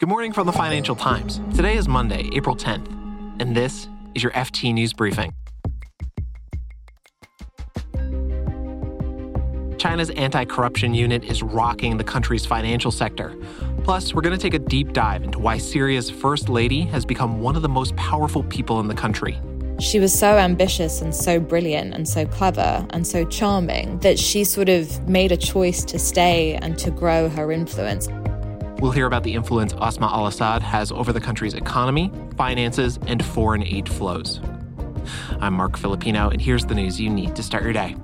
Good morning from the Financial Times. Today is Monday, April 10th, and this is your FT News Briefing. China's anti corruption unit is rocking the country's financial sector. Plus, we're going to take a deep dive into why Syria's First Lady has become one of the most powerful people in the country. She was so ambitious and so brilliant and so clever and so charming that she sort of made a choice to stay and to grow her influence. We'll hear about the influence Asma al Assad has over the country's economy, finances, and foreign aid flows. I'm Marc Filippino, and here's the news you need to start your day.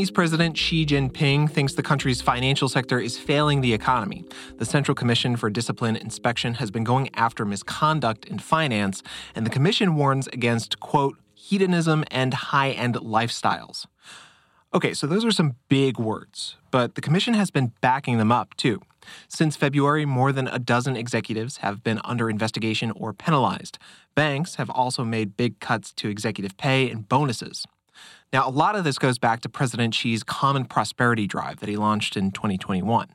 Chinese President Xi Jinping thinks the country's financial sector is failing the economy. The Central Commission for Discipline Inspection has been going after misconduct in finance, and the commission warns against, quote, hedonism and high end lifestyles. Okay, so those are some big words, but the commission has been backing them up too. Since February, more than a dozen executives have been under investigation or penalized. Banks have also made big cuts to executive pay and bonuses. Now, a lot of this goes back to President Xi's Common Prosperity Drive that he launched in 2021.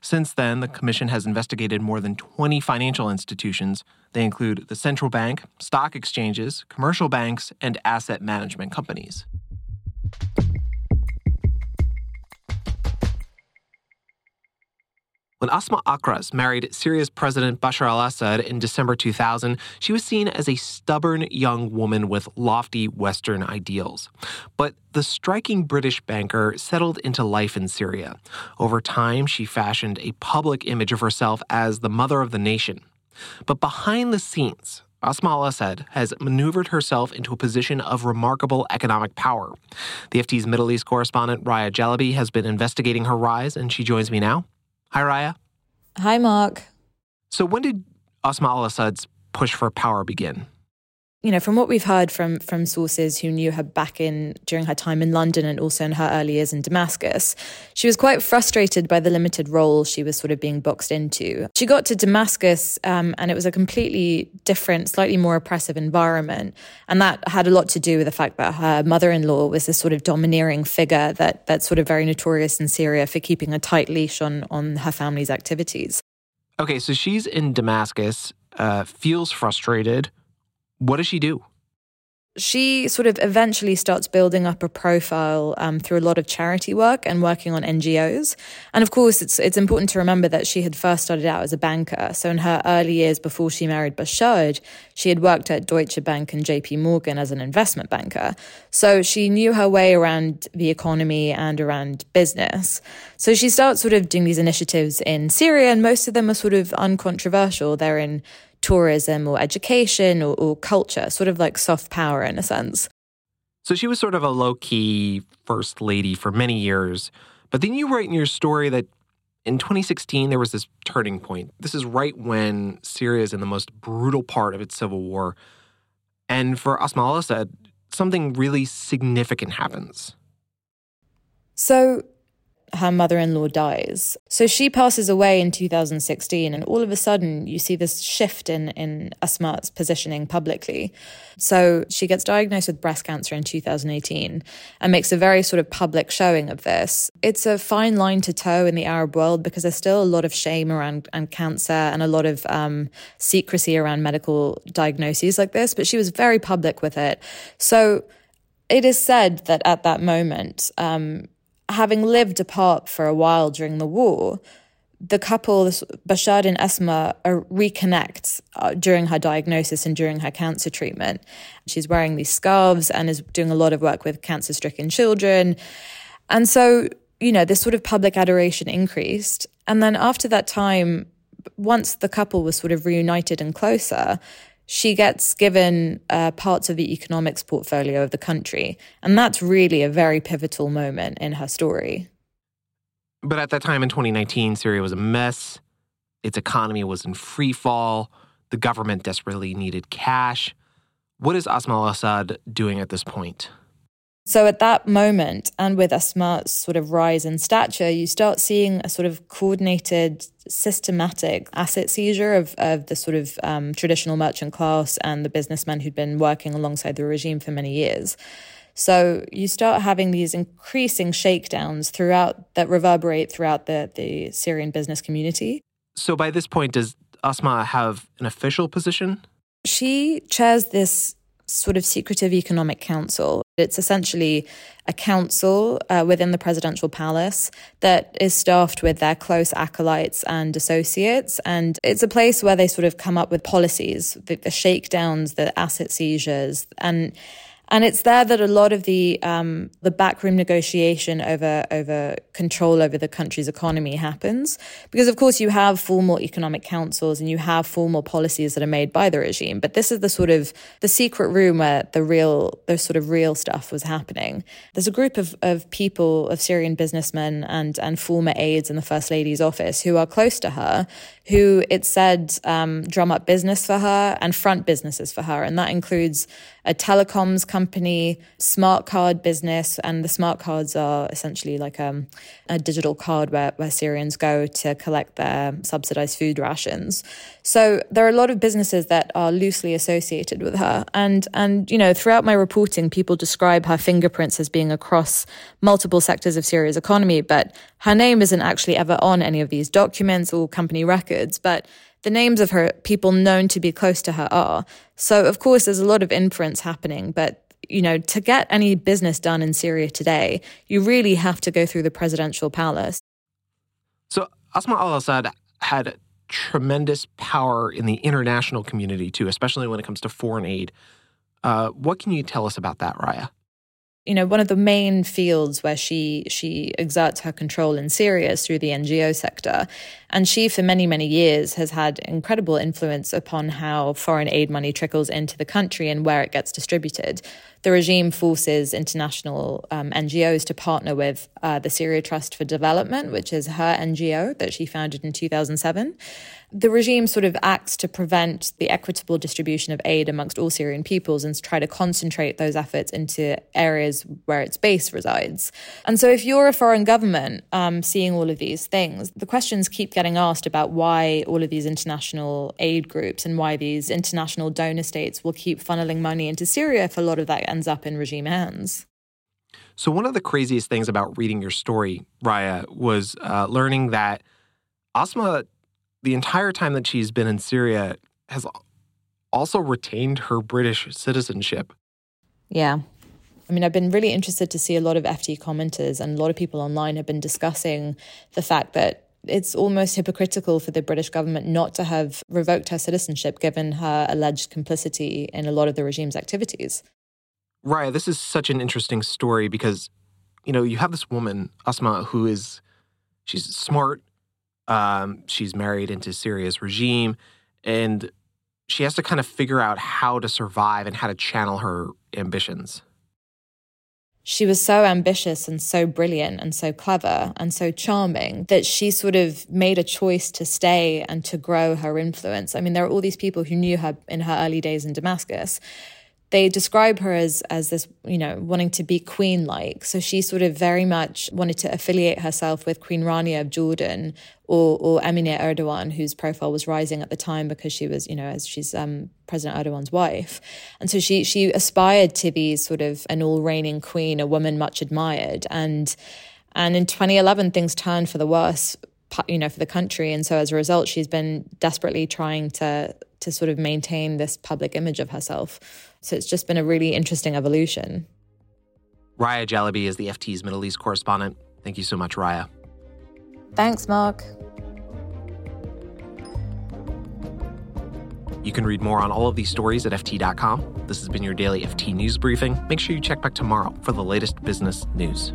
Since then, the Commission has investigated more than 20 financial institutions. They include the central bank, stock exchanges, commercial banks, and asset management companies. When Asma Akhras married Syria's President Bashar al Assad in December 2000, she was seen as a stubborn young woman with lofty Western ideals. But the striking British banker settled into life in Syria. Over time, she fashioned a public image of herself as the mother of the nation. But behind the scenes, Asma al Assad has maneuvered herself into a position of remarkable economic power. The FT's Middle East correspondent Raya Jalabi has been investigating her rise, and she joins me now. Hi, Raya. Hi, Marc. So, when did Asma al Assad's push for power begin? You know, from what we've heard from from sources who knew her back in during her time in London and also in her early years in Damascus, she was quite frustrated by the limited role she was sort of being boxed into. She got to Damascus, um, and it was a completely different, slightly more oppressive environment, and that had a lot to do with the fact that her mother-in-law was this sort of domineering figure that that's sort of very notorious in Syria for keeping a tight leash on on her family's activities. Okay, so she's in Damascus, uh, feels frustrated what does she do? she sort of eventually starts building up a profile um, through a lot of charity work and working on NGOs. And of course, it's it's important to remember that she had first started out as a banker. So in her early years before she married Bashar, she had worked at Deutsche Bank and J.P. Morgan as an investment banker. So she knew her way around the economy and around business. So she starts sort of doing these initiatives in Syria, and most of them are sort of uncontroversial. They're in tourism or education or, or culture, sort of like soft power in a sense. So she was sort of a low key first lady for many years. But then you write in your story that in 2016, there was this turning point. This is right when Syria is in the most brutal part of its civil war. And for Asma al Assad, something really significant happens. So her mother in law dies. So she passes away in 2016, and all of a sudden, you see this shift in, in Asma's positioning publicly. So she gets diagnosed with breast cancer in 2018 and makes a very sort of public showing of this. It's a fine line to toe in the Arab world because there's still a lot of shame around and cancer and a lot of um, secrecy around medical diagnoses like this, but she was very public with it. So it is said that at that moment, um, having lived apart for a while during the war, the couple, Bashar and Asma, reconnect uh, during her diagnosis and during her cancer treatment. She's wearing these scarves and is doing a lot of work with cancer stricken children. And so, you know, this sort of public adoration increased. And then after that time, once the couple was sort of reunited and closer, she gets given uh, parts of the economics portfolio of the country. And that's really a very pivotal moment in her story. But at that time in 2019, Syria was a mess. Its economy was in free fall. The government desperately needed cash. What is Asma al Assad doing at this point? So at that moment, and with Asma's sort of rise in stature, you start seeing a sort of coordinated, systematic asset seizure of, of the sort of um, traditional merchant class and the businessmen who'd been working alongside the regime for many years. So you start having these increasing shakedowns throughout that reverberate throughout the, the Syrian business community. So by this point, does Asma have an official position? She chairs this sort of secretive economic council. It's essentially a council uh, within the presidential palace that is staffed with their close acolytes and associates. And it's a place where they sort of come up with policies, the, the shakedowns, the asset seizures, and and it's there that a lot of the um, the backroom negotiation over over control over the country's economy happens, because of course you have formal economic councils and you have formal policies that are made by the regime, but this is the sort of the secret room where the real the sort of real stuff was happening. There's a group of of people of Syrian businessmen and and former aides in the First Lady's office who are close to her, who it said um, drum up business for her and front businesses for her, and that includes a telecoms company, smart card business, and the smart cards are essentially like um, a digital card where, where Syrians go to collect their subsidized food rations. So there are a lot of businesses that are loosely associated with her, and and you know throughout my reporting, people describe her fingerprints as being across multiple sectors of Syria's economy, but her name isn't actually ever on any of these documents or company records, but the names of her people known to be close to her are. So, of course, there's a lot of inference happening, but you know, to get any business done in Syria today, you really have to go through the presidential palace. So, Asma al Assad had tremendous power in the international community, too, especially when it comes to foreign aid. Uh, what can you tell us about that, Raya? you know, one of the main fields where she she exerts her control in Syria is through the NGO sector. And she, for many, many years, has had incredible influence upon how foreign aid money trickles into the country and where it gets distributed. The regime forces international um, NGOs to partner with uh, the Syria Trust for Development, which is her NGO that she founded in 2007 the regime sort of acts to prevent the equitable distribution of aid amongst all Syrian peoples and to try to concentrate those efforts into areas where its base resides. And so, if you're a foreign government um, seeing all of these things, the questions keep getting asked about why all of these international aid groups and why these international donor states will keep funneling money into Syria if a lot of that ends up in regime hands. So, one of the craziest things about reading your story, Raya, was uh, learning that Asma the entire time that she's been in Syria has also retained her British citizenship. Yeah. I mean, I've been really interested to see a lot of FT commenters and a lot of people online have been discussing the fact that it's almost hypocritical for the British government not to have revoked her citizenship given her alleged complicity in a lot of the regime's activities. Raya, this is such an interesting story because, you know, you have this woman, Asma, who is, she's smart, um, she's married into Syria's regime, and she has to kind of figure out how to survive and how to channel her ambitions. She was so ambitious and so brilliant and so clever and so charming that she sort of made a choice to stay and to grow her influence. I mean, there are all these people who knew her in her early days in Damascus they describe her as as this, you know, wanting to be queen like. So she sort of very much wanted to affiliate herself with Queen Rania of Jordan or or Emine Erdogan, whose profile was rising at the time because she was, you know, as she's um, President Erdogan's wife. And so she she aspired to be sort of an all reigning queen, a woman much admired. And and in 2011, things turned for the worse you know for the country and so as a result she's been desperately trying to to sort of maintain this public image of herself so it's just been a really interesting evolution. Raya Jalabi is the FT's Middle East correspondent. Thank you so much, Raya. Thanks, Marc. You can read more on all of these stories at FT.com. This has been your daily FT News Briefing. Make sure you check back tomorrow for the latest business news.